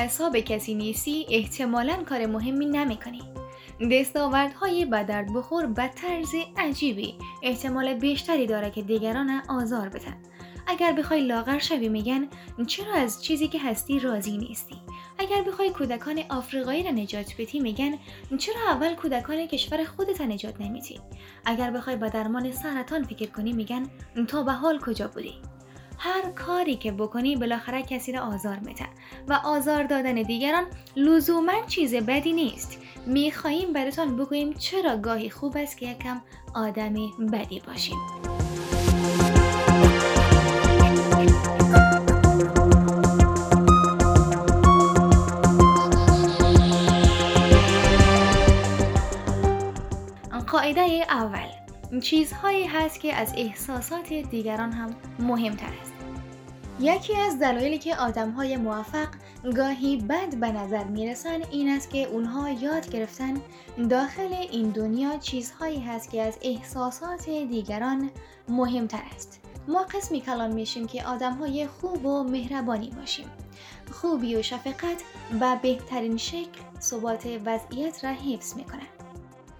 اعصاب کسی نیستی احتمالا کار مهمی نمی‌کنی. دستاوردهای بدرد بخور به طرز عجیبی احتمال بیشتری داره که دیگران آزار بدن. اگر بخوای لاغر شوی میگن چرا از چیزی که هستی راضی نیستی؟ اگر بخوای کودکان آفریقایی را نجات بدی میگن چرا اول کودکان کشور خودت نجات نمیدی؟ اگر بخوای با درمان سرطان فکر کنی میگن تا به حال کجا بودی؟ هر کاری که بکنی بالاخره کسی را آزار میده. و آزار دادن دیگران لزوما چیز بدی نیست. می‌خواهیم براتان بگوییم چرا گاهی خوب است که یکم آدم بدی باشیم. قاعده اول. چیزهایی هست که از احساسات دیگران هم مهمتر است. یکی از دلایلی که آدم های موفق گاهی بد به نظر می‌رسن این است که اونها یاد گرفتن داخل این دنیا چیزهایی هست که از احساسات دیگران مهمتر است. ما قسمی کلان میشیم که آدم های خوب و مهربانی باشیم. خوبی و شفقت به بهترین شکل ثبات وضعیت را حفظ می‌کنند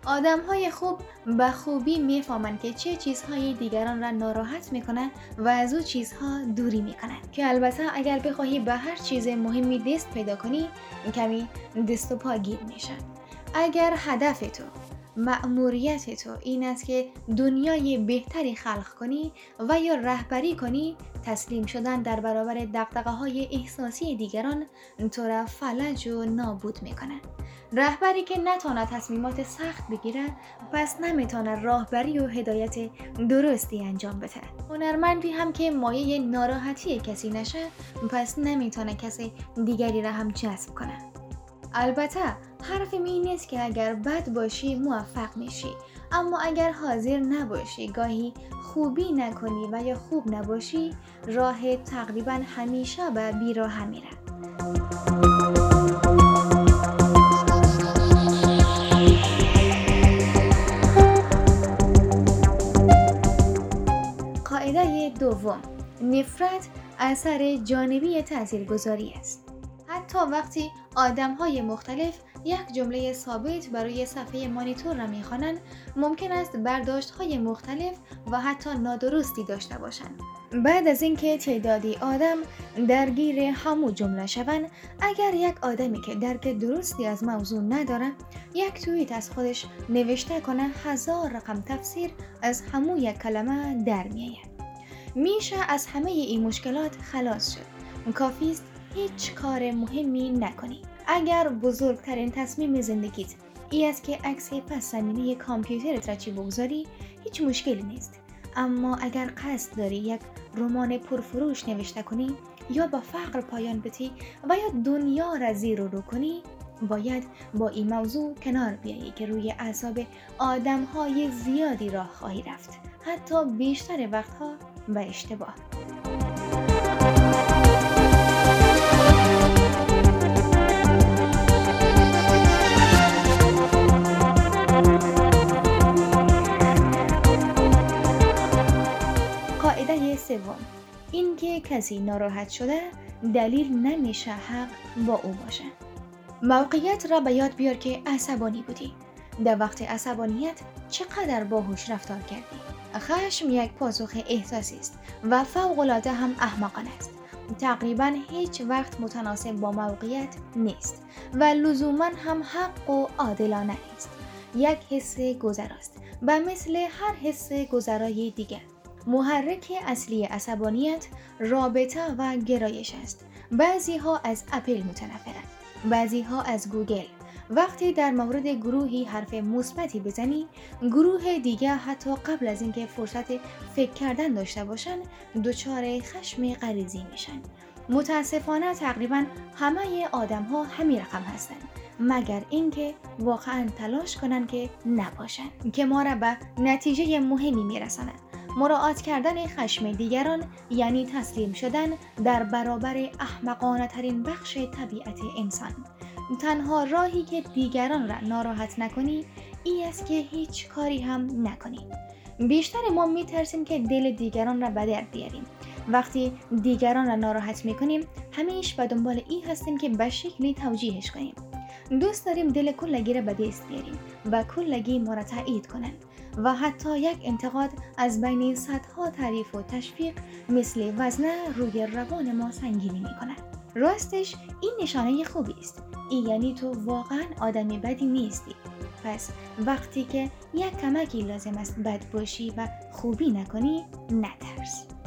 آدم های خوب به خوبی می‌فهمند که چه چیزهای دیگران را ناراحت می‌کنند و از او چیزها دوری می‌کنند که البته اگر بخواهی به هر چیز مهمی دست پیدا کنی کمی دست و پا گیر میشن اگر هدف تو مأموریت تو این است که دنیای بهتری خلق کنی و یا رهبری کنی تسلیم شدن در برابر دقدقه های احساسی دیگران تو را فلج و نابود می‌کنه. رهبری که نتاند تصمیمات سخت بگیرد پس نمی‌تونه راهبری و هدایت درستی انجام بده. هنرمندی هم که مایه ناراحتی کسی نشه پس نمی‌تونه کسی دیگری را هم جذب کنه. البته حرفم این نیست که اگر بد باشی موفق میشی. اما اگر حاضر نباشی گاهی خوبی نکنی و یا خوب نباشی راه تقریبا همیشه به بیراه میره. قاعده دوم. نفرت اثر جانبی تاثیرگذاری است. حتی وقتی آدم های مختلف یک جمله ثابت برای صفحه مانیتور را می‌خوانند ممکن است برداشت های مختلف و حتی نادرستی داشته باشند. بعد از اینکه تعدادی آدم درگیر همو جمله شوند اگر یک آدمی که درک درستی از موضوع نداره یک توییت از خودش نوشته کنه هزار رقم تفسیر از همو یک کلمه در میآید. میشه از همه این مشکلات خلاص شد. کافی است هیچ کار مهمی نکنی. اگر بزرگترین تصمیم زندگیت ای است که عکس پس زمینه کامپیوترت را چی بگذاری هیچ مشکلی نیست. اما اگر قصد داری یک رمان پرفروش نوشته کنی یا با فقر پایان بتی و یا دنیا را زیر و رو کنی باید با این موضوع کنار بیایی که روی اعصاب آدم های زیادی راه خواهی رفت. حتی بیشتر وقتها به اشتباه. سوم. اینکه کسی ناراحت شده دلیل نمیشه حق با او باشه. موقعیت را به یاد بیار که عصبانی بودی. در وقت عصبانیت چقدر باهوش رفتار کردی؟ خشم یک پاسخ احساسی است و فوقالعاده هم احمقانه است. تقریبا هیچ وقت متناسب با موقعیت نیست و لزوما هم حق و عادلانه نیست. یک حس گذراست و مثل هر حس گذرای دیگر. محرک اصلی عصبانیت رابطه و گرایش است. بعضی ها از اپل متنفرند بعضی ها از گوگل. وقتی در مورد گروهی حرف مثبتی بزنی گروه دیگه حتی قبل از اینکه فرصت فکر کردن داشته باشن دچار خشم غریزی میشن. متاسفانه تقریبا همه آدم ها همین رقم هستند مگر اینکه واقعا تلاش کنند که نباشن. که ما را به نتیجه مهمی میرسانند مراعات کردن خشم دیگران یعنی تسلیم شدن در برابر احمقانه ترین بخش طبیعت انسان. تنها راهی که دیگران را ناراحت نکنی ای است که هیچ کاری هم نکنی. بیشتر ما میترسیم که دل دیگران را به درد بیاریم. وقتی دیگران را ناراحت می کنیم همیش به دنبال این هستیم که به شکلی توجیهش کنیم. دوست داریم دل کلگی را به دست بیاریم و کلگی ما را تایید کنند. و حتی یک انتقاد از بین صدها تعریف و تشویق مثل وزنه روی روان ما سنگینی می کند. راستش این نشانه خوبی است. این یعنی تو واقعا آدمی بدی نیستی. پس وقتی که یک کمکی لازم است بد باشی و خوبی نکنی نترس.